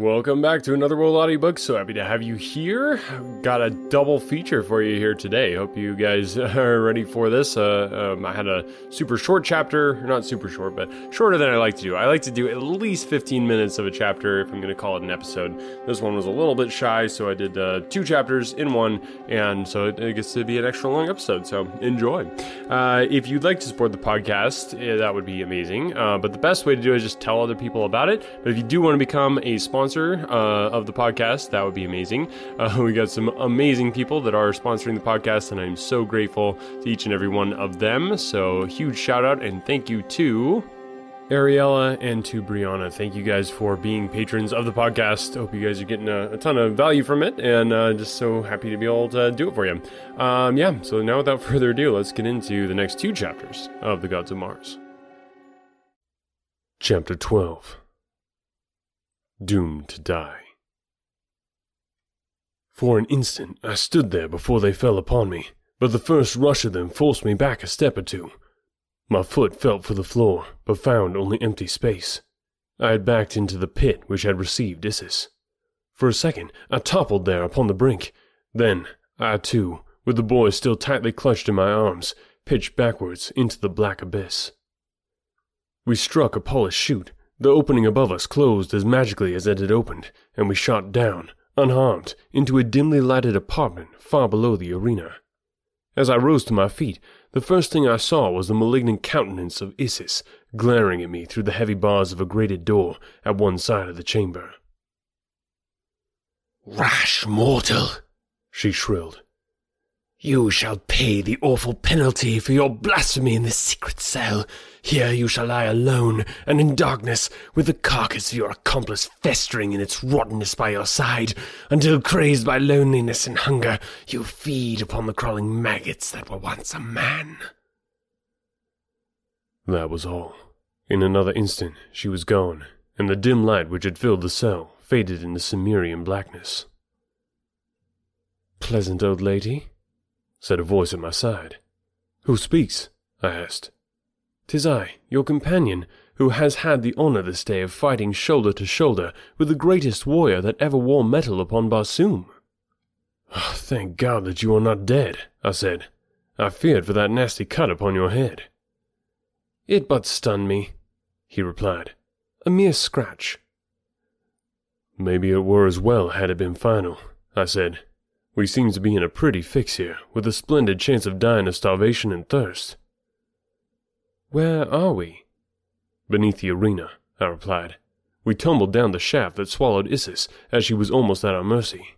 Welcome back to another World Audiobook. So happy to have you here. Got a double feature for you here today. Hope you guys are ready for this. Uh, um, I had a super short chapter, not super short, but shorter than I like to do. I like to do at least 15 minutes of a chapter if I'm going to call it an episode. This one was a little bit shy, so I did uh, two chapters in one, and so it, gets to be an extra long episode. So enjoy. Uh, if you'd like to support the podcast, yeah, that would be amazing. Uh, but the best way to do it is just tell other people about it. But if you do want to become a sponsor, sponsor uh, of the podcast, that would be amazing. Uh, we got some amazing people that are sponsoring the podcast, and I'm so grateful to each and every one of them. So, huge shout out and thank you to. Ariella and to Brianna. Thank you guys for being patrons of the podcast. Hope you guys are getting a, a ton of value from it and uh, just so happy to be able to do it for you. Um, yeah, so now without further ado, let's get into the next two chapters of The Gods of Mars. Chapter 12 doomed to die. For an instant I stood there before they fell upon me, but the first rush of them forced me back a step or two. My foot felt for the floor, but found only empty space. I had backed into the pit which had received Issus. For a second I toppled there upon the brink. Then I, too, with the boy still tightly clutched in my arms, pitched backwards into the black abyss. We struck a polished chute, the opening above us closed as magically as it had opened, and we shot down, unharmed, into a dimly lighted apartment far below the arena. As I rose to my feet, the first thing I saw was the malignant countenance of Issus glaring at me through the heavy bars of a grated door at one side of the chamber. Rash mortal, she shrilled. You shall pay the awful penalty for your blasphemy in this secret cell. Here you shall lie alone and in darkness, with the carcass of your accomplice festering in its rottenness by your side, until crazed by loneliness and hunger, you feed upon the crawling maggots that were once a man. That was all. In another instant, she was gone, and the dim light which had filled the cell faded into Cimmerian blackness. Pleasant old lady, said a voice at my side. Who speaks? I asked. Tis I, your companion, who has had the honour this day of fighting shoulder to shoulder with the greatest warrior that ever wore metal upon Barsoom. Oh, thank God that you are not dead, I said. I feared for that nasty cut upon your head. It but stunned me, he replied. A mere scratch. Maybe it were as well had it been final, I said. We seem to be in a pretty fix here, with a splendid chance of dying of starvation and thirst. Where are we? Beneath the arena, I replied. We tumbled down the shaft that swallowed Issus as she was almost at our mercy.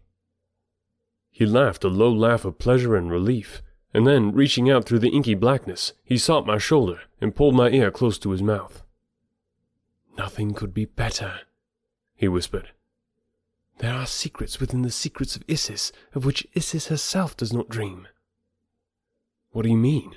He laughed a low laugh of pleasure and relief, and then, reaching out through the inky blackness, he sought my shoulder and pulled my ear close to his mouth. Nothing could be better, he whispered. There are secrets within the secrets of Issus of which Issus herself does not dream. What do you mean?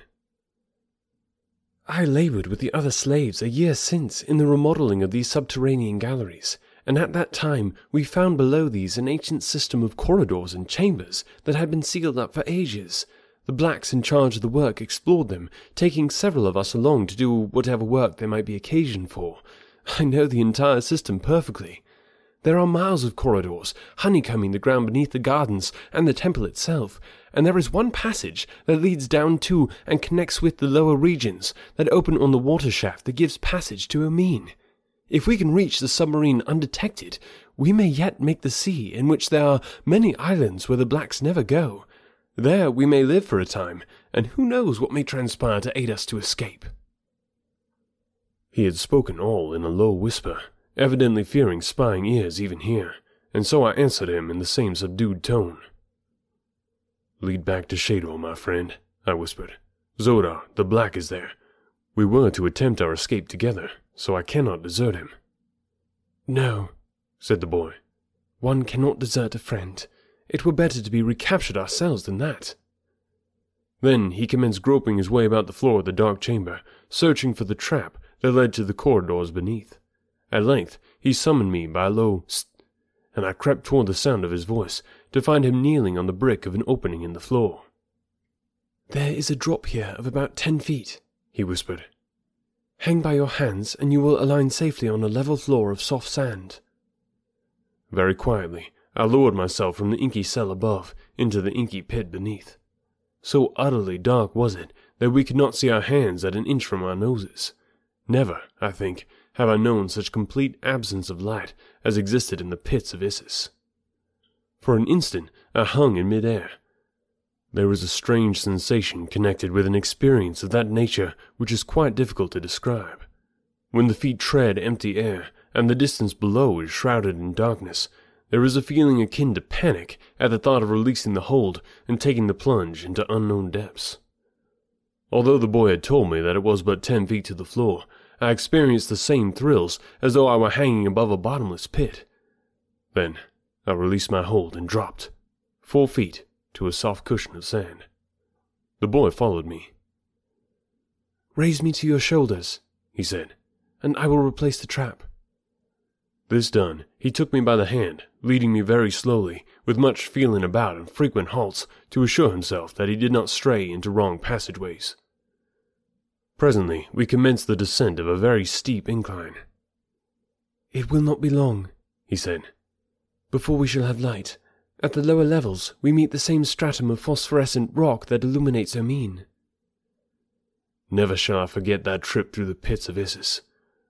I laboured with the other slaves a year since in the remodelling of these subterranean galleries, and at that time we found below these an ancient system of corridors and chambers that had been sealed up for ages. The blacks in charge of the work explored them, taking several of us along to do whatever work there might be occasion for. I know the entire system perfectly. There are miles of corridors, honeycombing the ground beneath the gardens and the temple itself, and there is one passage that leads down to and connects with the lower regions that open on the water shaft that gives passage to Omean. If we can reach the submarine undetected, we may yet make the sea in which there are many islands where the blacks never go. There we may live for a time, and who knows what may transpire to aid us to escape. He had spoken all in a low whisper, evidently fearing spying ears even here, and so I answered him in the same subdued tone. Lead back to Shador, my friend, I whispered. Xodar, the black, is there. We were to attempt our escape together, so I cannot desert him. No, said the boy. One cannot desert a friend. It were better to be recaptured ourselves than that. Then he commenced groping his way about the floor of the dark chamber, searching for the trap that led to the corridors beneath. At length he summoned me by a low st, and I crept toward the sound of his voice, to find him kneeling on the brick of an opening in the floor. There is a drop here of about ten feet, he whispered. Hang by your hands, and you will align safely on a level floor of soft sand. Very quietly, I lowered myself from the inky cell above into the inky pit beneath. So utterly dark was it that we could not see our hands at an inch from our noses. Never, I think, have I known such complete absence of light as existed in the pits of Issus. For an instant I hung in midair. There was a strange sensation connected with an experience of that nature which is quite difficult to describe. When the feet tread empty air, and the distance below is shrouded in darkness, there is a feeling akin to panic at the thought of releasing the hold and taking the plunge into unknown depths. Although the boy had told me that it was but ten feet to the floor, I experienced the same thrills as though I were hanging above a bottomless pit. Then I released my hold and dropped, four feet, to a soft cushion of sand. The boy followed me. Raise me to your shoulders, he said, and I will replace the trap. This done, he took me by the hand, leading me very slowly, with much feeling about and frequent halts, to assure himself that he did not stray into wrong passageways. Presently, we commenced the descent of a very steep incline. It will not be long, he said before we shall have light. At the lower levels, we meet the same stratum of phosphorescent rock that illuminates Omean. Never shall I forget that trip through the pits of Issus.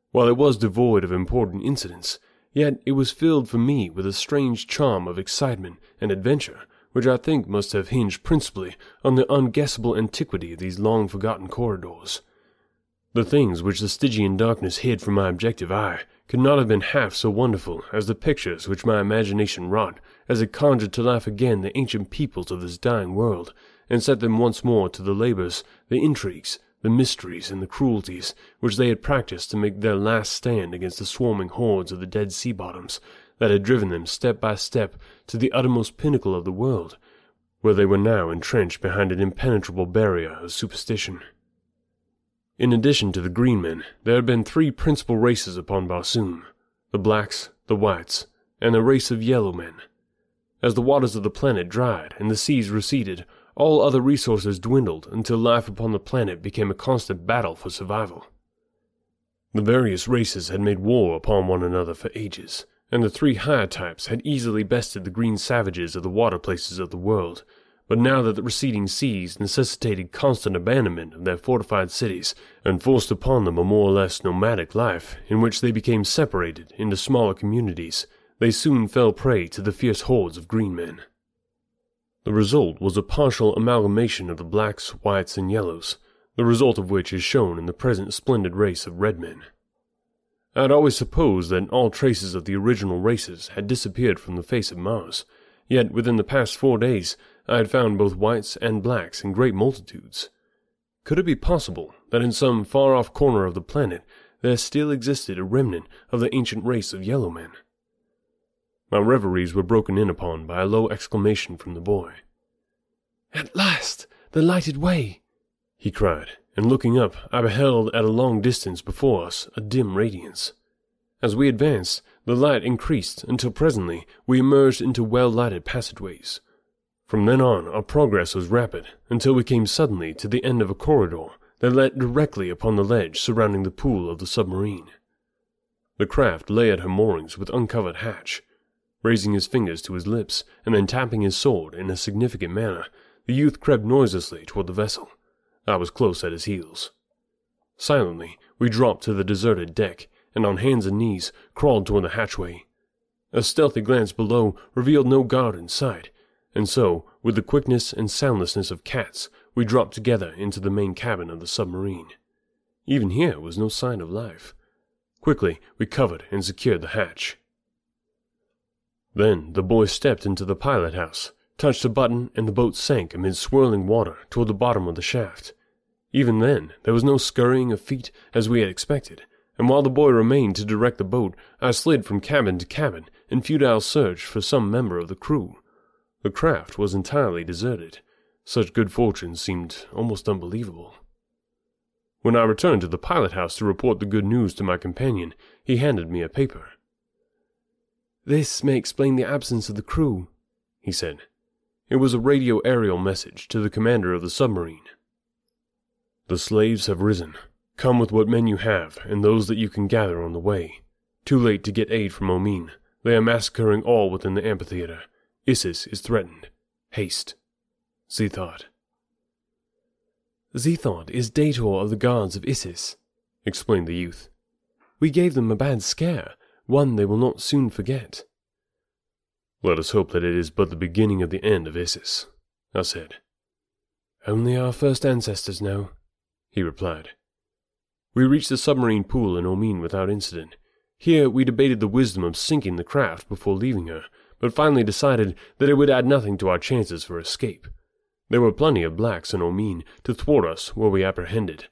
While it was devoid of important incidents, yet it was filled for me with a strange charm of excitement and adventure, which I think must have hinged principally on the unguessable antiquity of these long forgotten corridors. The things which the Stygian darkness hid from my objective eye could not have been half so wonderful as the pictures which my imagination wrought as it conjured to life again the ancient peoples of this dying world, and set them once more to the labors, the intrigues, the mysteries, and the cruelties which they had practiced to make their last stand against the swarming hordes of the dead sea bottoms that had driven them step by step to the uttermost pinnacle of the world, where they were now entrenched behind an impenetrable barrier of superstition. In addition to the green men, there had been three principal races upon Barsoom the blacks, the whites, and a race of yellow men. As the waters of the planet dried and the seas receded, all other resources dwindled until life upon the planet became a constant battle for survival. The various races had made war upon one another for ages, and the three higher types had easily bested the green savages of the water places of the world, but now that the receding seas necessitated constant abandonment of their fortified cities and forced upon them a more or less nomadic life, in which they became separated into smaller communities, they soon fell prey to the fierce hordes of green men. The result was a partial amalgamation of the blacks, whites, and yellows, the result of which is shown in the present splendid race of red men. I had always supposed that all traces of the original races had disappeared from the face of Mars, yet within the past four days I had found both whites and blacks in great multitudes. Could it be possible that in some far off corner of the planet there still existed a remnant of the ancient race of yellow men? My reveries were broken in upon by a low exclamation from the boy. At last, the lighted way! he cried, and looking up, I beheld at a long distance before us a dim radiance. As we advanced, the light increased until presently we emerged into well lighted passageways. From then on, our progress was rapid, until we came suddenly to the end of a corridor that led directly upon the ledge surrounding the pool of the submarine. The craft lay at her moorings with uncovered hatch. Raising his fingers to his lips, and then tapping his sword in a significant manner, the youth crept noiselessly toward the vessel. I was close at his heels. Silently, we dropped to the deserted deck, and on hands and knees crawled toward the hatchway. A stealthy glance below revealed no guard in sight, and so, with the quickness and soundlessness of cats, we dropped together into the main cabin of the submarine. Even here was no sign of life. Quickly, we covered and secured the hatch. Then the boy stepped into the pilot house, touched a button, and the boat sank amid swirling water toward the bottom of the shaft. Even then, there was no scurrying of feet as we had expected, and while the boy remained to direct the boat, I slid from cabin to cabin in futile search for some member of the crew. The craft was entirely deserted. Such good fortune seemed almost unbelievable. When I returned to the pilot house to report the good news to my companion, he handed me a paper. This may explain the absence of the crew, he said. It was a radio aerial message to the commander of the submarine. The slaves have risen. Come with what men you have and those that you can gather on the way. Too late to get aid from Omean. They are massacring all within the amphitheater. Issus is threatened. Haste. Zithad. Zithad is Dator of the guards of Issus, explained the youth. We gave them a bad scare, one they will not soon forget. Let us hope that it is but the beginning of the end of Issus, I said. Only our first ancestors know, he replied. We reached the submarine pool in Omean without incident. Here we debated the wisdom of sinking the craft before leaving her, but finally decided that it would add nothing to our chances for escape. There were plenty of blacks in Omean to thwart us were we apprehended.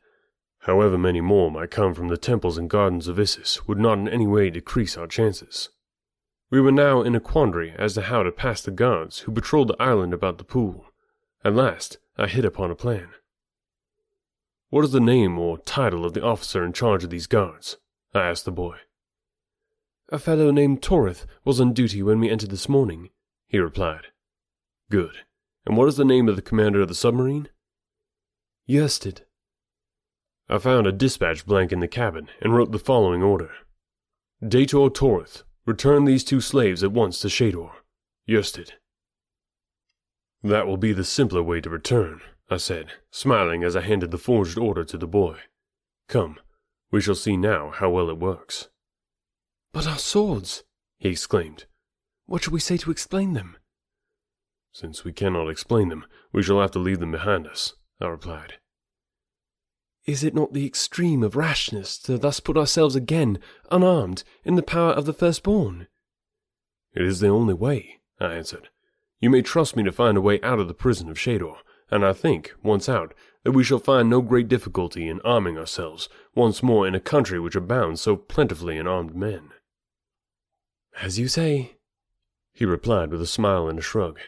However many more might come from the temples and gardens of Issus would not in any way decrease our chances. We were now in a quandary as to how to pass the guards who patrolled the island about the pool. At last, I hit upon a plan. What is the name or title of the officer in charge of these guards? I asked the boy. A fellow named Torith was on duty when we entered this morning, he replied. Good. And what is the name of the commander of the submarine? Yersted. I found a dispatch blank in the cabin and wrote the following order. Dator Torith, return these two slaves at once to Shador. Yersted. That will be the simpler way to return, I said, smiling as I handed the forged order to the boy. Come, we shall see now how well it works. But our swords, he exclaimed. What shall we say to explain them? Since we cannot explain them, we shall have to leave them behind us, I replied. Is it not the extreme of rashness to thus put ourselves again, unarmed, in the power of the firstborn? It is the only way, I answered. You may trust me to find a way out of the prison of Shador, and I think, once out, that we shall find no great difficulty in arming ourselves once more in a country which abounds so plentifully in armed men. As you say, he replied with a smile and a shrug.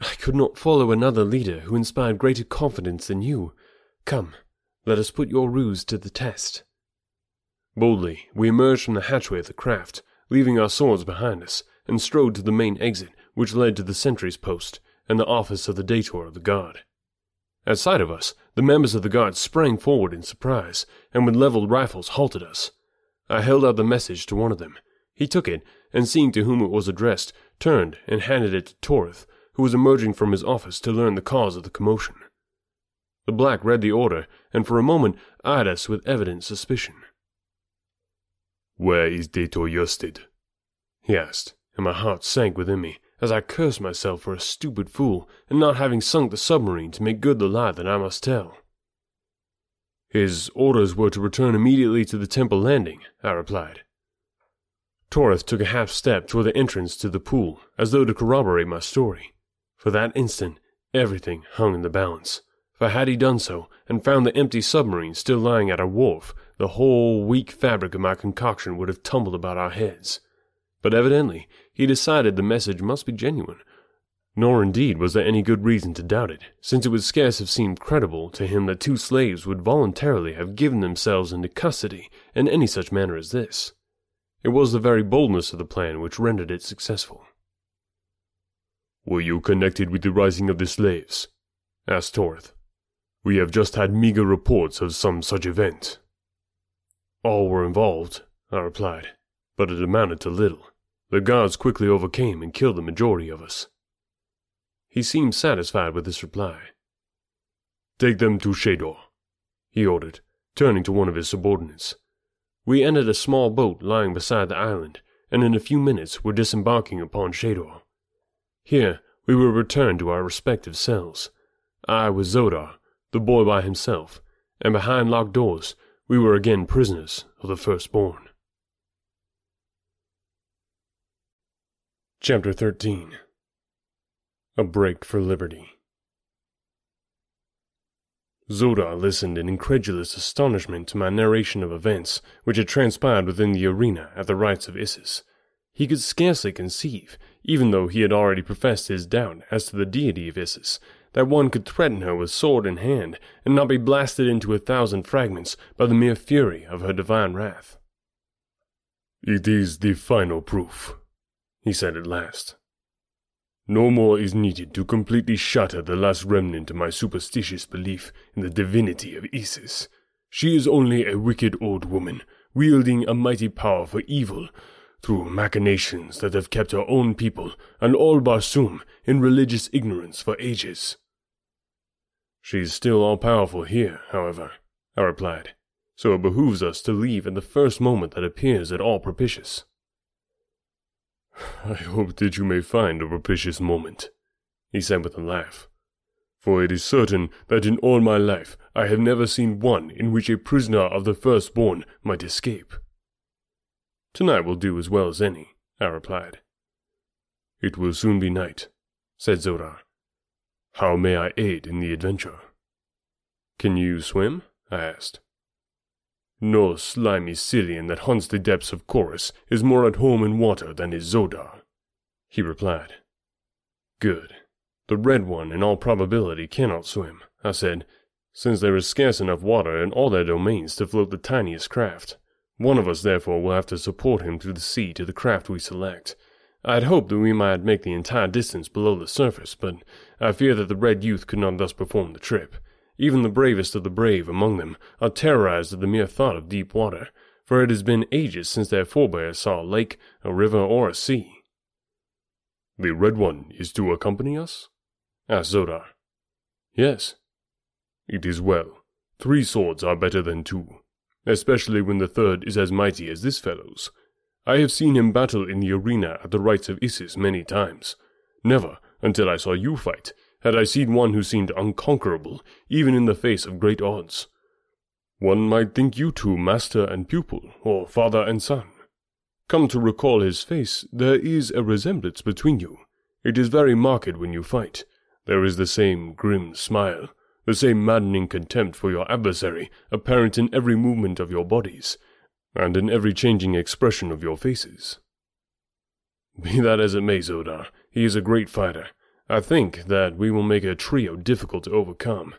I could not follow another leader who inspired greater confidence than you. Come, let us put your ruse to the test. Boldly, we emerged from the hatchway of the craft, leaving our swords behind us, and strode to the main exit, which led to the sentry's post and the office of the Dator of the Guard. At sight of us, the members of the guard sprang forward in surprise, and with leveled rifles halted us. I held out the message to one of them. He took it, and seeing to whom it was addressed, turned and handed it to Torith, who was emerging from his office to learn the cause of the commotion. The black read the order, and for a moment eyed us with evident suspicion. Where is Dator Yersted? he asked, and my heart sank within me as I cursed myself for a stupid fool in not having sunk the submarine to make good the lie that I must tell. His orders were to return immediately to the temple landing, I replied. Torith took a half step toward the entrance to the pool, as though to corroborate my story. For that instant, everything hung in the balance. For had he done so, and found the empty submarine still lying at our wharf, the whole weak fabric of my concoction would have tumbled about our heads. But evidently he decided the message must be genuine. Nor indeed was there any good reason to doubt it, since it would scarce have seemed credible to him that two slaves would voluntarily have given themselves into custody in any such manner as this. It was the very boldness of the plan which rendered it successful. Were you connected with the rising of the slaves? asked Torith. We have just had meager reports of some such event. All were involved, I replied, but it amounted to little. The guards quickly overcame and killed the majority of us. He seemed satisfied with this reply. Take them to Shador, he ordered, turning to one of his subordinates. We entered a small boat lying beside the island, and in a few minutes were disembarking upon Shador. Here we were returned to our respective cells. I with Xodar, the boy by himself, and behind locked doors we were again prisoners of the firstborn. Chapter 13 A Break for Liberty Xodar listened in incredulous astonishment to my narration of events which had transpired within the arena at the rites of Issus. He could scarcely conceive, even though he had already professed his doubt as to the deity of Issus, that one could threaten her with sword in hand and not be blasted into a thousand fragments by the mere fury of her divine wrath. It is the final proof, he said at last. No more is needed to completely shatter the last remnant of my superstitious belief in the divinity of Issus. She is only a wicked old woman, wielding a mighty power for evil, through machinations that have kept her own people and all Barsoom in religious ignorance for ages. She is still all powerful here, however, I replied, so it behooves us to leave at the first moment that appears at all propitious. I hope that you may find a propitious moment, he said with a laugh. For it is certain that in all my life I have never seen one in which a prisoner of the firstborn might escape. Tonight will do as well as any, I replied. It will soon be night, said Xodar. How may I aid in the adventure? Can you swim? I asked. No slimy silian that haunts the depths of Korus is more at home in water than is Xodar, he replied. Good. The Red One, in all probability, cannot swim, I said, since there is scarce enough water in all their domains to float the tiniest craft. One of us, therefore, will have to support him through the sea to the craft we select. I had hoped that we might make the entire distance below the surface, but I fear that the Red Youth could not thus perform the trip. Even the bravest of the brave among them are terrorized at the mere thought of deep water, for it has been ages since their forebears saw a lake, a river, or a sea. The Red One is to accompany us? asked Xodar. Yes. It is well. Three swords are better than two, especially when the third is as mighty as this fellow's. I have seen him battle in the arena at the rites of Issus many times. Never, until I saw you fight, had I seen one who seemed unconquerable, even in the face of great odds. One might think you two master and pupil, or father and son. Come to recall his face, there is a resemblance between you. It is very marked when you fight. There is the same grim smile, the same maddening contempt for your adversary apparent in every movement of your bodies, and in every changing expression of your faces. Be that as it may, Xodar, he is a great fighter, I think that we will make a trio difficult to overcome.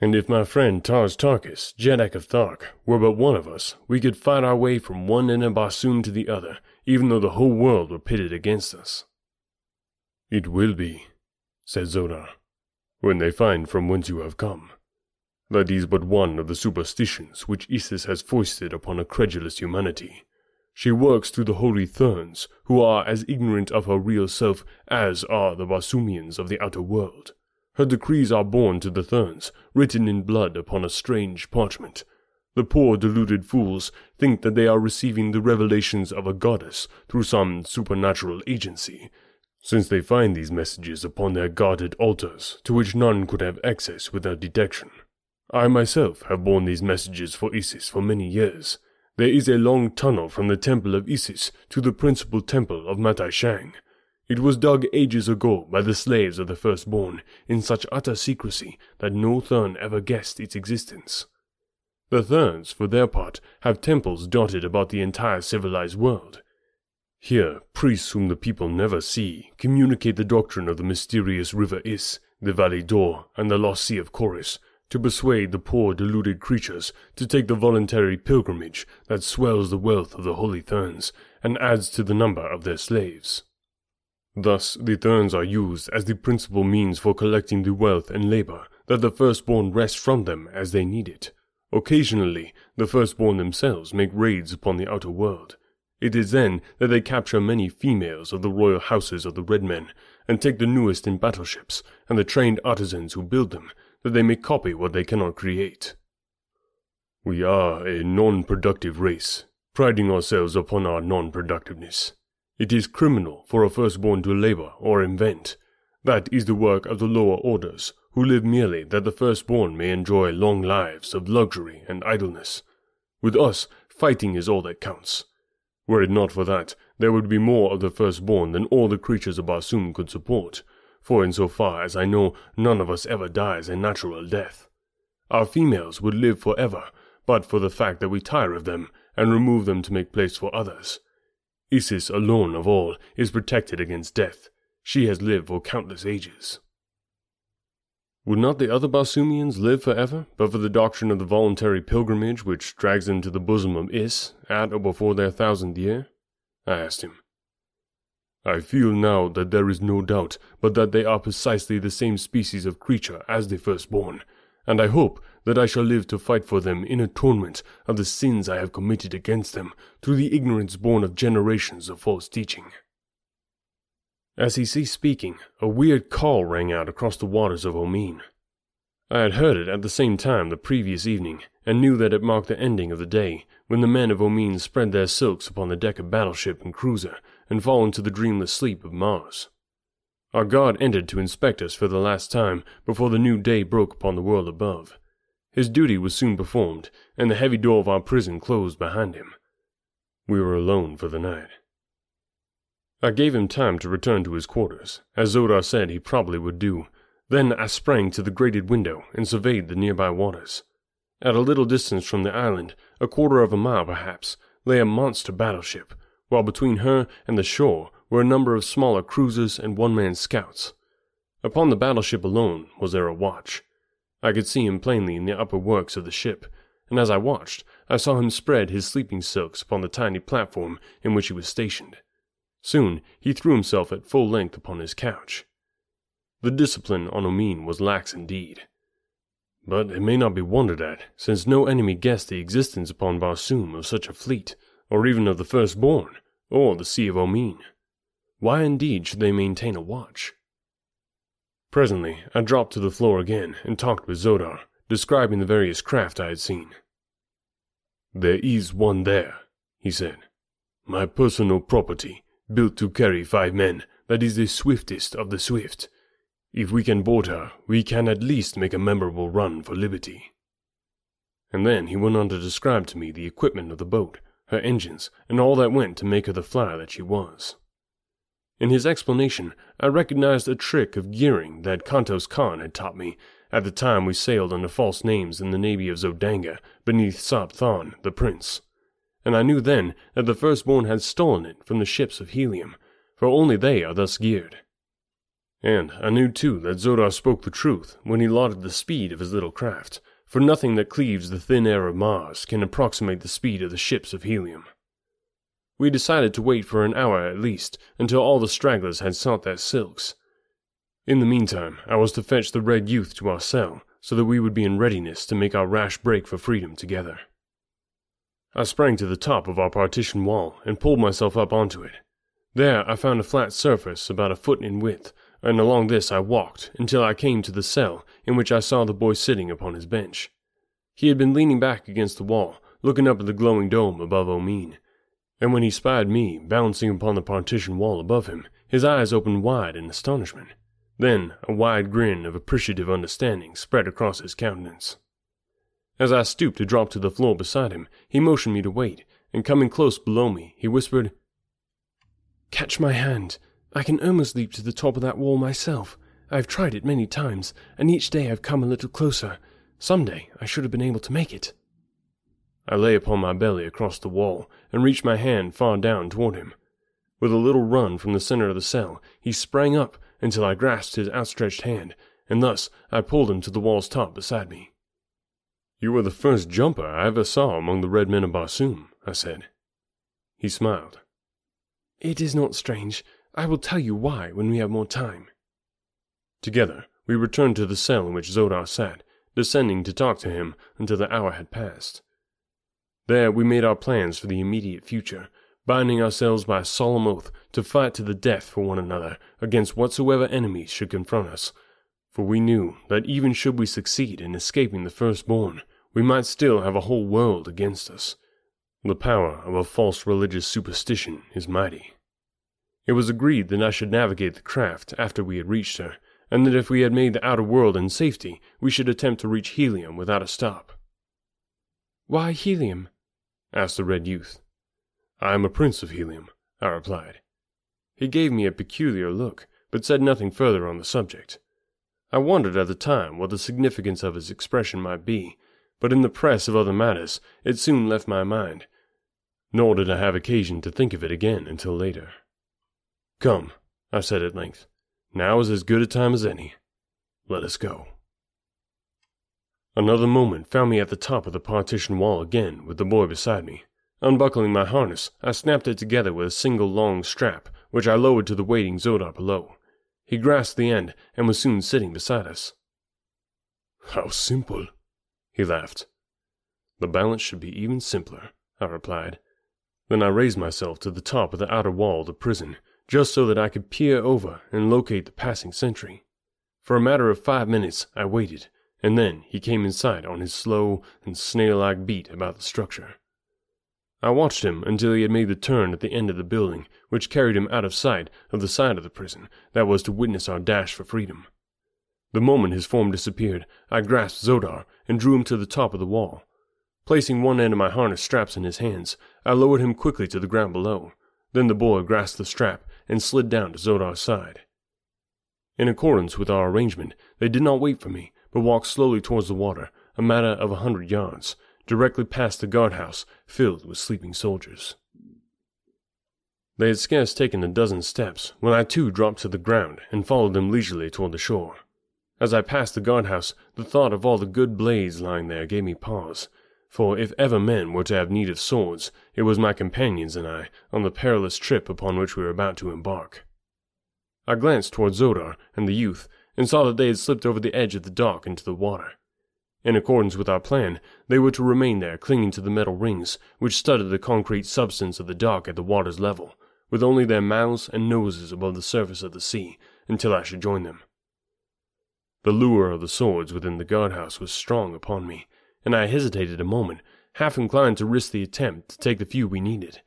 And if my friend Tars Tarkas, Jeddak of Thark, were but one of us, we could fight our way from one end of Barsoom to the other, even though the whole world were pitted against us. It will be, said Xodar, when they find from whence you have come. That is but one of the superstitions which Issus has foisted upon a credulous humanity. She works through the holy Therns, who are as ignorant of her real self as are the Barsoomians of the outer world. Her decrees are borne to the Therns, written in blood upon a strange parchment. The poor deluded fools think that they are receiving the revelations of a goddess through some supernatural agency, since they find these messages upon their guarded altars, to which none could have access without detection. I myself have borne these messages for Issus for many years, there is a long tunnel from the temple of Issus to the principal temple of Matai Shang. It was dug ages ago by the slaves of the firstborn in such utter secrecy that no Thern ever guessed its existence. The Therns, for their part, have temples dotted about the entire civilized world. Here, priests whom the people never see communicate the doctrine of the mysterious river Iss, the Valley Dor, and the lost sea of Korus, to persuade the poor deluded creatures to take the voluntary pilgrimage that swells the wealth of the holy Therns and adds to the number of their slaves. Thus the Therns are used as the principal means for collecting the wealth and labor that the firstborn wrest from them as they need it. Occasionally, the firstborn themselves make raids upon the outer world. It is then that they capture many females of the royal houses of the Red Men, and take the newest in battleships and the trained artisans who build them, that they may copy what they cannot create. We are a non-productive race, priding ourselves upon our non-productiveness. It is criminal for a firstborn to labor or invent. That is the work of the lower orders, who live merely that the firstborn may enjoy long lives of luxury and idleness. With us, fighting is all that counts. Were it not for that, there would be more of the firstborn than all the creatures of Barsoom could support, for in so far as I know, none of us ever dies a natural death. Our females would live forever, but for the fact that we tire of them and remove them to make place for others. Issus alone of all is protected against death. She has lived for countless ages. Would not the other Barsoomians live forever, but for the doctrine of the voluntary pilgrimage which drags them to the bosom of Iss, at or before their thousandth year? I asked him. I feel now that there is no doubt but that they are precisely the same species of creature as the firstborn, and I hope that I shall live to fight for them in atonement of the sins I have committed against them through the ignorance born of generations of false teaching. As he ceased speaking, a weird call rang out across the waters of Omean. I had heard it at the same time the previous evening, and knew that it marked the ending of the day when the men of Omean spread their silks upon the deck of battleship and cruiser and fall into the dreamless sleep of Mars. Our guard entered to inspect us for the last time before the new day broke upon the world above. His duty was soon performed, and the heavy door of our prison closed behind him. We were alone for the night. I gave him time to return to his quarters, as Xodar said he probably would do. Then I sprang to the grated window and surveyed the nearby waters. At a little distance from the island, a quarter of a mile perhaps, lay a monster battleship, while between her and the shore were a number of smaller cruisers and one-man scouts. Upon the battleship alone was there a watch. I could see him plainly in the upper works of the ship, and as I watched, I saw him spread his sleeping silks upon the tiny platform in which he was stationed. Soon he threw himself at full length upon his couch. The discipline on Omean was lax indeed. But it may not be wondered at, since no enemy guessed the existence upon Barsoom of such a fleet, or even of the firstborn, or the Sea of Omean. Why indeed should they maintain a watch? Presently, I dropped to the floor again and talked with Xodar, describing the various craft I had seen. There is one there, he said. My personal property, built to carry five men, that is the swiftest of the swift. If we can board her, we can at least make a memorable run for liberty. And then he went on to describe to me the equipment of the boat, her engines, and all that went to make her the flyer that she was. In his explanation, I recognized a trick of gearing that Kantos Kan had taught me at the time we sailed under false names in the navy of Zodanga beneath Sab Than, the prince. And I knew then that the firstborn had stolen it from the ships of Helium, for only they are thus geared. And I knew too that Xodar spoke the truth when he lauded the speed of his little craft, for nothing that cleaves the thin air of Mars can approximate the speed of the ships of Helium. We decided to wait for an hour at least, until all the stragglers had sought their silks. In the meantime, I was to fetch the Red Youth to our cell, so that we would be in readiness to make our rash break for freedom together. I sprang to the top of our partition wall and pulled myself up onto it. There I found a flat surface about a foot in width, and along this I walked until I came to the cell in which I saw the boy sitting upon his bench. He had been leaning back against the wall, looking up at the glowing dome above Omean, and when he spied me balancing upon the partition wall above him, his eyes opened wide in astonishment. Then a wide grin of appreciative understanding spread across his countenance. As I stooped to drop to the floor beside him, he motioned me to wait, and coming close below me, he whispered, Catch my hand. I can almost leap to the top of that wall myself. I've tried it many times, and each day I've come a little closer. Some day I should have been able to make it. I lay upon my belly across the wall and reached my hand far down toward him. With a little run from the center of the cell, he sprang up until I grasped his outstretched hand, and thus I pulled him to the wall's top beside me. You were the first jumper I ever saw among the red men of Barsoom, I said. He smiled. It is not strange. I will tell you why when we have more time. Together, we returned to the cell in which Xodar sat, descending to talk to him until the hour had passed. There we made our plans for the immediate future, binding ourselves by a solemn oath to fight to the death for one another against whatsoever enemies should confront us. For we knew that even should we succeed in escaping the firstborn, we might still have a whole world against us. The power of a false religious superstition is mighty. It was agreed that I should navigate the craft after we had reached her, and that if we had made the outer world in safety, we should attempt to reach Helium without a stop. Why Helium? asked the red youth. I am a prince of Helium, I replied. He gave me a peculiar look, but said nothing further on the subject. I wondered at the time what the significance of his expression might be, but in the press of other matters it soon left my mind, nor did I have occasion to think of it again until later. Come, I said at length, now is as good a time as any. Let us go. Another moment found me at the top of the partition wall again, with the boy beside me. Unbuckling my harness, I snapped it together with a single long strap, which I lowered to the waiting Xodar below. He grasped the end and was soon sitting beside us. How simple, he laughed. The balance should be even simpler, I replied. Then I raised myself to the top of the outer wall of the prison, just so that I could peer over and locate the passing sentry. For a matter of five minutes I waited, and then he came in sight on his slow and snail like beat about the structure. I watched him until he had made the turn at the end of the building, which carried him out of sight of the side of the prison that was to witness our dash for freedom. The moment his form disappeared, I grasped Xodar and drew him to the top of the wall. Placing one end of my harness straps in his hands, I lowered him quickly to the ground below. Then the boy grasped the strap and slid down to Xodar's side. In accordance with our arrangement, they did not wait for me, but walked slowly towards the water, a matter of a hundred yards, directly past the guardhouse filled with sleeping soldiers. They had scarce taken a dozen steps when I too dropped to the ground and followed them leisurely toward the shore. As I passed the guardhouse, the thought of all the good blades lying there gave me pause, for if ever men were to have need of swords, it was my companions and I on the perilous trip upon which we were about to embark. I glanced toward Xodar and the youth, and saw that they had slipped over the edge of the dock into the water. In accordance with our plan, they were to remain there clinging to the metal rings which studded the concrete substance of the dock at the water's level, with only their mouths and noses above the surface of the sea, until I should join them. The lure of the swords within the guardhouse was strong upon me, and I hesitated a moment, half inclined to risk the attempt to take the few we needed.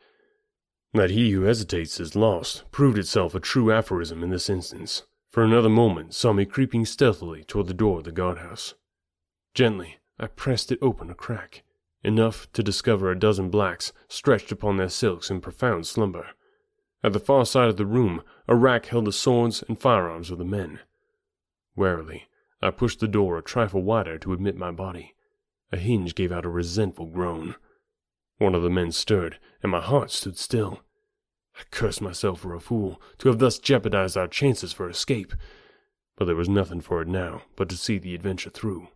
That he who hesitates is lost proved itself a true aphorism in this instance, for another moment saw me creeping stealthily toward the door of the guardhouse. Gently, I pressed it open a crack, enough to discover a dozen blacks stretched upon their silks in profound slumber. At the far side of the room, a rack held the swords and firearms of the men. Warily, I pushed the door a trifle wider to admit my body. A hinge gave out a resentful groan. One of the men stirred, and my heart stood still. I cursed myself for a fool to have thus jeopardized our chances for escape, but there was nothing for it now but to see the adventure through.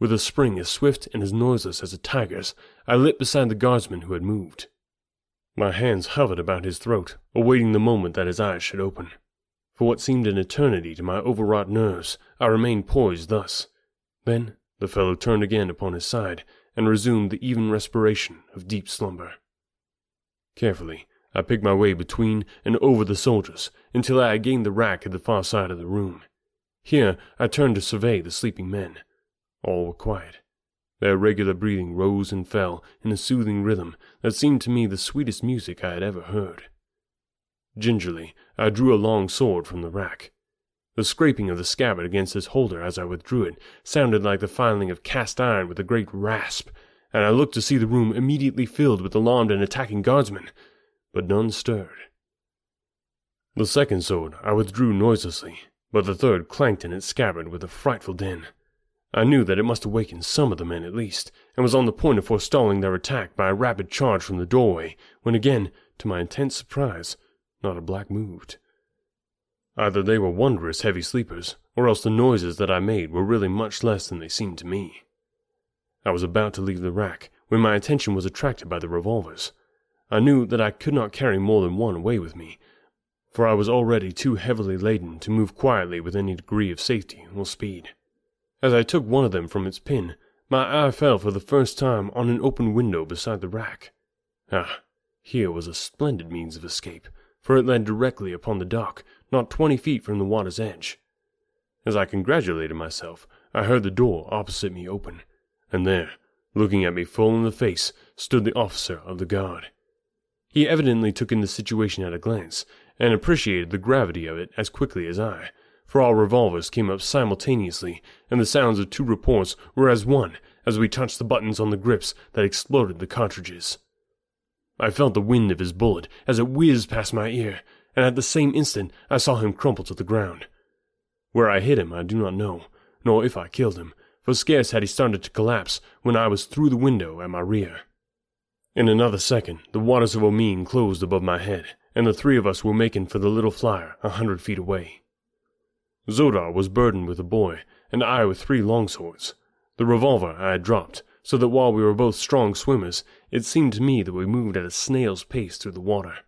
With a spring as swift and as noiseless as a tiger's, I lit beside the guardsman who had moved. My hands hovered about his throat, awaiting the moment that his eyes should open. For what seemed an eternity to my overwrought nerves, I remained poised thus. Then the fellow turned again upon his side and resumed the even respiration of deep slumber. Carefully, I picked my way between and over the soldiers until I had gained the rack at the far side of the room. Here I turned to survey the sleeping men. All were quiet. Their regular breathing rose and fell in a soothing rhythm that seemed to me the sweetest music I had ever heard. Gingerly, I drew a long sword from the rack. The scraping of the scabbard against its holder as I withdrew it sounded like the filing of cast iron with a great rasp, and I looked to see the room immediately filled with alarmed and attacking guardsmen, but none stirred. The second sword I withdrew noiselessly, but the third clanked in its scabbard with a frightful din. I knew that it must awaken some of the men at least, and was on the point of forestalling their attack by a rapid charge from the doorway, when again, to my intense surprise, not a black moved. Either they were wondrous heavy sleepers, or else the noises that I made were really much less than they seemed to me. I was about to leave the rack when my attention was attracted by the revolvers. I knew that I could not carry more than one away with me, for I was already too heavily laden to move quietly with any degree of safety or speed. As I took one of them from its pin, my eye fell for the first time on an open window beside the rack. Ah, here was a splendid means of escape, for it led directly upon the dock, not twenty feet from the water's edge. As I congratulated myself, I heard the door opposite me open, and there, looking at me full in the face, stood the officer of the guard. He evidently took in the situation at a glance, and appreciated the gravity of it as quickly as I, for our revolvers came up simultaneously, and the sounds of two reports were as one as we touched the buttons on the grips that exploded the cartridges. I felt the wind of his bullet as it whizzed past my ear, and at the same instant I saw him crumple to the ground. Where I hit him I do not know, nor if I killed him, for scarce had he started to collapse when I was through the window at my rear. In another second, the waters of Omean closed above my head, and the three of us were making for the little flyer a hundred feet away. Xodar was burdened with a boy, and I with three longswords. The revolver I had dropped, so that while we were both strong swimmers, it seemed to me that we moved at a snail's pace through the water.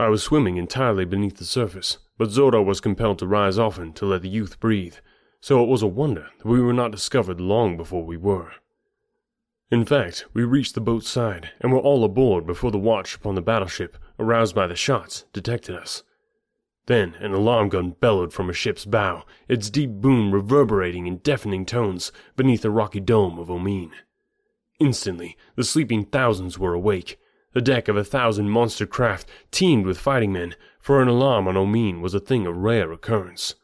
I was swimming entirely beneath the surface, but Xodar was compelled to rise often to let the youth breathe, so it was a wonder that we were not discovered long before we were. In fact, we reached the boat's side and were all aboard before the watch upon the battleship, aroused by the shots, detected us. Then an alarm gun bellowed from a ship's bow, its deep boom reverberating in deafening tones beneath the rocky dome of Omean. Instantly, the sleeping thousands were awake. The deck of a thousand monster craft teemed with fighting men, for an alarm on Omean was a thing of rare occurrence.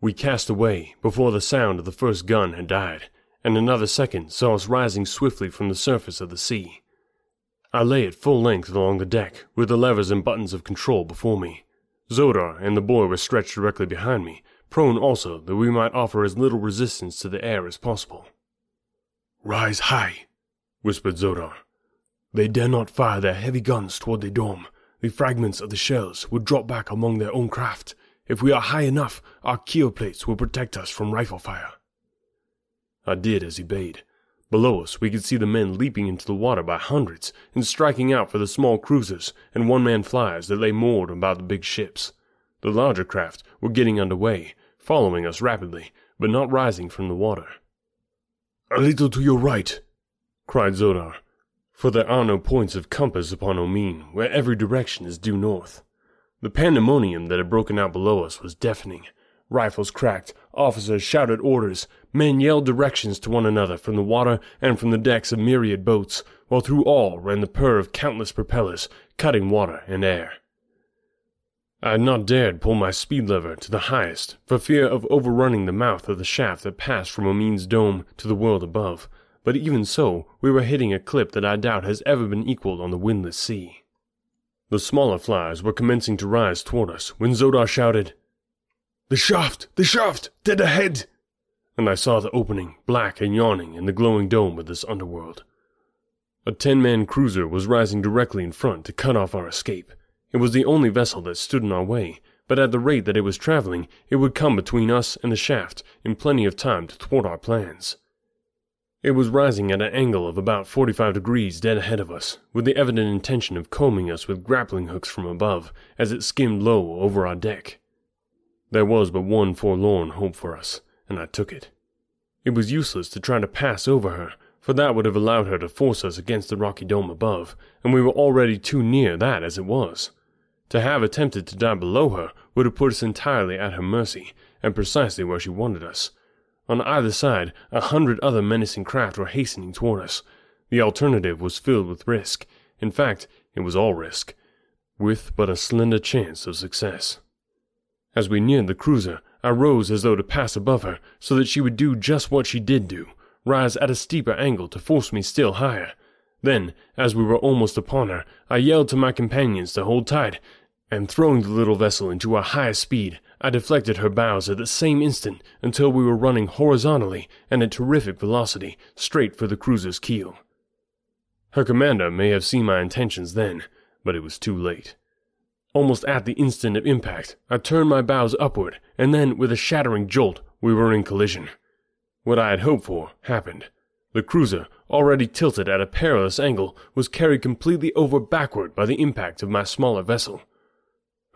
We cast away before the sound of the first gun had died, and another second saw us rising swiftly from the surface of the sea. I lay at full length along the deck, with the levers and buttons of control before me. Xodar and the boy were stretched directly behind me, prone also that we might offer as little resistance to the air as possible. Rise high, whispered Xodar. They dare not fire their heavy guns toward the dome. The fragments of the shells would drop back among their own craft. If we are high enough, our keel plates will protect us from rifle fire. I did as he bade. Below us, we could see the men leaping into the water by hundreds and striking out for the small cruisers and one man flyers that lay moored about the big ships. The larger craft were getting under way, following us rapidly, but not rising from the water. A little to your right, cried Xodar, for there are no points of compass upon Omean, where every direction is due north. The pandemonium that had broken out below us was deafening. Rifles cracked, officers shouted orders, men yelled directions to one another from the water and from the decks of myriad boats, while through all ran the purr of countless propellers, cutting water and air. I had not dared pull my speed lever to the highest, for fear of overrunning the mouth of the shaft that passed from Omean's dome to the world above, but even so, we were hitting a clip that I doubt has ever been equaled on the windless sea. The smaller flies were commencing to rise toward us when Xodar shouted, the shaft! The shaft! Dead ahead! And I saw the opening, black and yawning, in the glowing dome of this underworld. A ten man cruiser was rising directly in front to cut off our escape. It was the only vessel that stood in our way, but at the rate that it was traveling, it would come between us and the shaft in plenty of time to thwart our plans. It was rising at an angle of about 45 degrees dead ahead of us, with the evident intention of combing us with grappling hooks from above as it skimmed low over our deck. There was but one forlorn hope for us, and I took it. It was useless to try to pass over her, for that would have allowed her to force us against the rocky dome above, and we were already too near that as it was. To have attempted to dive below her would have put us entirely at her mercy, and precisely where she wanted us. On either side, a hundred other menacing craft were hastening toward us. The alternative was filled with risk. In fact, it was all risk, with but a slender chance of success. As we neared the cruiser, I rose as though to pass above her, so that she would do just what she did do rise at a steeper angle to force me still higher. Then, as we were almost upon her, I yelled to my companions to hold tight, and throwing the little vessel into a higher speed, I deflected her bows at the same instant until we were running horizontally and at terrific velocity straight for the cruiser's keel. Her commander may have seen my intentions then, but it was too late. Almost at the instant of impact, I turned my bows upward, and then, with a shattering jolt, we were in collision. What I had hoped for happened. The cruiser, already tilted at a perilous angle, was carried completely over backward by the impact of my smaller vessel.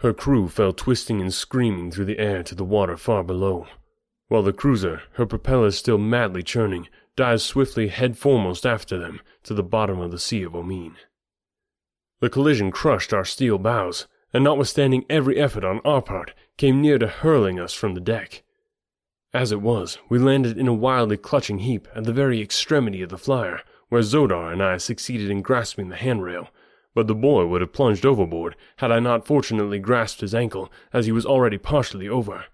Her crew fell twisting and screaming through the air to the water far below, while the cruiser, her propellers still madly churning, dived swiftly head foremost after them to the bottom of the Sea of Omean. The collision crushed our steel bows, and notwithstanding every effort on our part, came near to hurling us from the deck. As it was, we landed in a wildly clutching heap at the very extremity of the flyer, where Xodar and I succeeded in grasping the handrail, but the boy would have plunged overboard had I not fortunately grasped his ankle, as he was already partially over.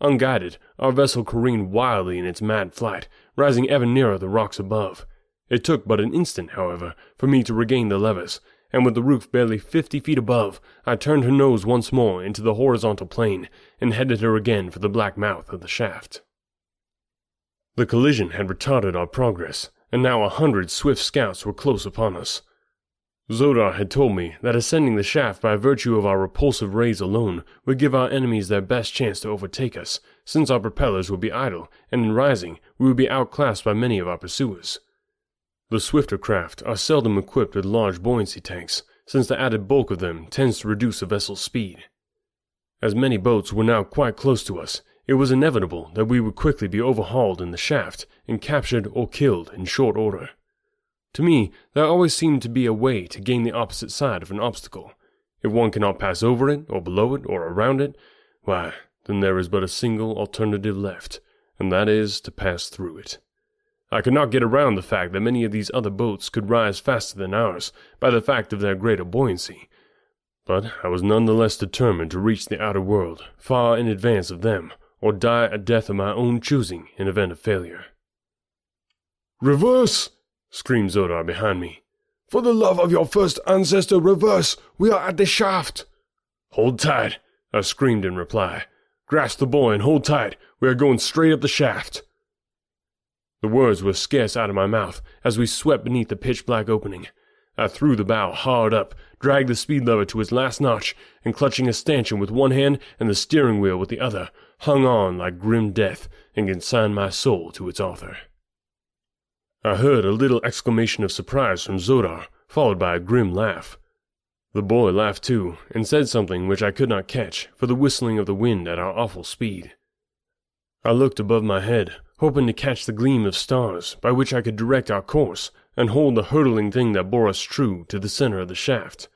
Unguided, our vessel careened wildly in its mad flight, rising ever nearer the rocks above. It took but an instant, however, for me to regain the levers, and with the roof barely fifty feet above, I turned her nose once more into the horizontal plane and headed her again for the black mouth of the shaft. The collision had retarded our progress, and now a hundred swift scouts were close upon us. Xodar had told me that ascending the shaft by virtue of our repulsive rays alone would give our enemies their best chance to overtake us, since our propellers would be idle, and in rising we would be outclassed by many of our pursuers. The swifter craft are seldom equipped with large buoyancy tanks, since the added bulk of them tends to reduce a vessel's speed. As many boats were now quite close to us, it was inevitable that we would quickly be overhauled in the shaft and captured or killed in short order. To me, there always seemed to be a way to gain the opposite side of an obstacle. If one cannot pass over it, or below it, or around it, why, then there is but a single alternative left, and that is to pass through it. I could not get around the fact that many of these other boats could rise faster than ours by the fact of their greater buoyancy, but I was none the less determined to reach the outer world far in advance of them, or die a death of my own choosing in event of failure. Reverse! Screamed Xodar behind me. For the love of your first ancestor, reverse! We are at the shaft! Hold tight, I screamed in reply. Grasp the buoy and hold tight. We are going straight up the shaft. The words were scarce out of my mouth as we swept beneath the pitch black opening. I threw the bow hard up, dragged the speed lever to its last notch, and clutching a stanchion with one hand and the steering wheel with the other, hung on like grim death and consigned my soul to its author. I heard a little exclamation of surprise from Xodar, followed by a grim laugh. The boy laughed too, and said something which I could not catch for the whistling of the wind at our awful speed. I looked above my head, hoping to catch the gleam of stars by which I could direct our course and hold the hurtling thing that bore us true to the center of the shaft.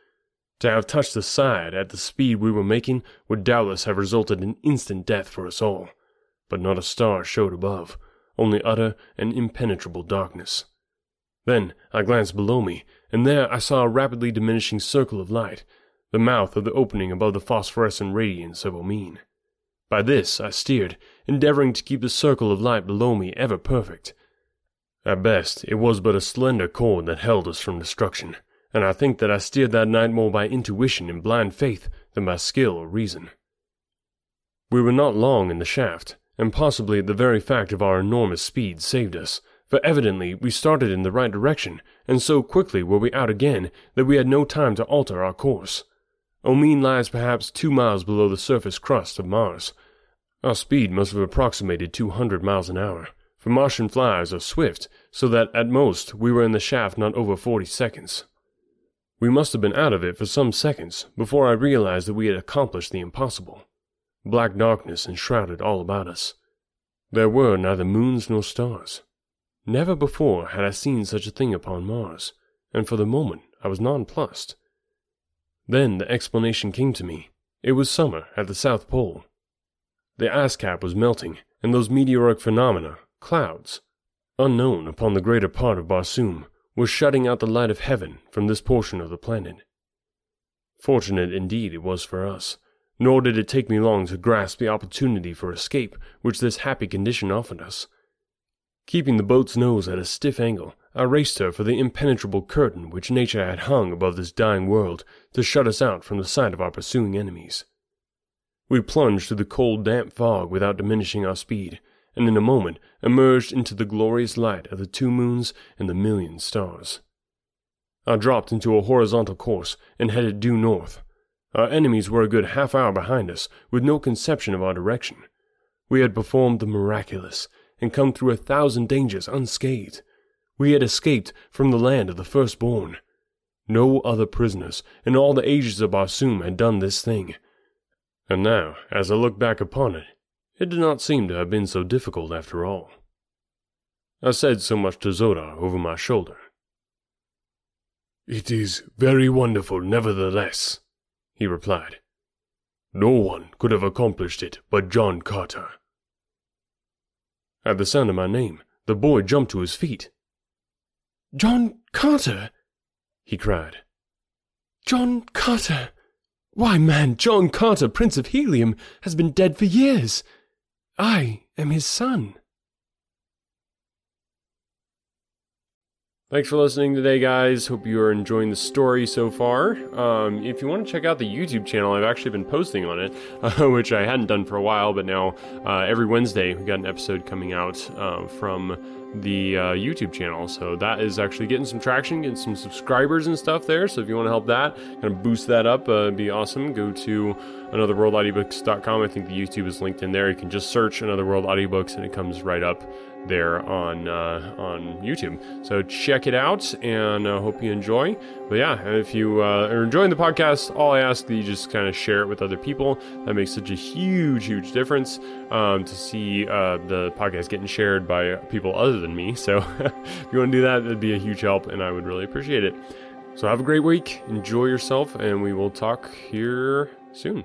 To have touched the side at the speed we were making would doubtless have resulted in instant death for us all, but not a star showed above, only utter and impenetrable darkness. Then I glanced below me, and there I saw a rapidly diminishing circle of light, the mouth of the opening above the phosphorescent radiance of Omean. By this I steered, endeavoring to keep the circle of light below me ever perfect, at best, it was but a slender cord that held us from destruction, and I think that I steered that night more by intuition and blind faith than by skill or reason. We were not long in the shaft, and possibly the very fact of our enormous speed saved us, for evidently we started in the right direction, and so quickly were we out again that we had no time to alter our course. Omean lies perhaps two miles below the surface crust of Mars. Our speed must have approximated two hundred miles an hour for Martian flyers are swift, so that at most we were in the shaft not over 40 seconds. We must have been out of it for some seconds before I realized that we had accomplished the impossible. Black darkness enshrouded all about us. There were neither moons nor stars. Never before had I seen such a thing upon Mars, and for the moment I was nonplussed. Then the explanation came to me. It was summer at the South Pole. The ice cap was melting, and those meteoric phenomena Clouds, unknown upon the greater part of Barsoom, were shutting out the light of heaven from this portion of the planet. Fortunate indeed it was for us, nor did it take me long to grasp the opportunity for escape which this happy condition offered us. Keeping the boat's nose at a stiff angle, I raced her for the impenetrable curtain which nature had hung above this dying world to shut us out from the sight of our pursuing enemies. We plunged through the cold, damp fog without diminishing our speed, and in a moment emerged into the glorious light of the two moons and the million stars. I dropped into a horizontal course and headed due north. Our enemies were a good half hour behind us, with no conception of our direction. We had performed the miraculous, and come through a thousand dangers unscathed. We had escaped from the land of the firstborn. No other prisoners in all the ages of Barsoom had done this thing. And now, as I look back upon it, it did not seem to have been so difficult after all. I said so much to Xodar over my shoulder. It is very wonderful, nevertheless, he replied. No one could have accomplished it but John Carter. At the sound of my name, the boy jumped to his feet. John Carter! he cried. John Carter! Why, man, John Carter, Prince of Helium, has been dead for years. I am his son. Thanks for listening today, guys. Hope you are enjoying the story so far. Um, if you want to check out the YouTube channel, I've actually been posting on it, uh, which I hadn't done for a while, but now uh, every Wednesday we got an episode coming out uh, from the uh, YouTube channel. So that is actually getting some traction, getting some subscribers and stuff there. So if you want to help that, kind of boost that up, uh, be awesome. Go to anotherworldaudiobooks.com. I think the YouTube is linked in there. You can just search Another World Audiobooks and it comes right up there on uh, on YouTube. So check it out, and I uh, hope you enjoy. But yeah, if you uh, are enjoying the podcast, all I ask that you just kind of share it with other people. That makes such a huge, huge difference um, to see uh, the podcast getting shared by people than me. So if you want to do that, that'd be a huge help, and I would really appreciate it. So have a great week, enjoy yourself, and we will talk here soon.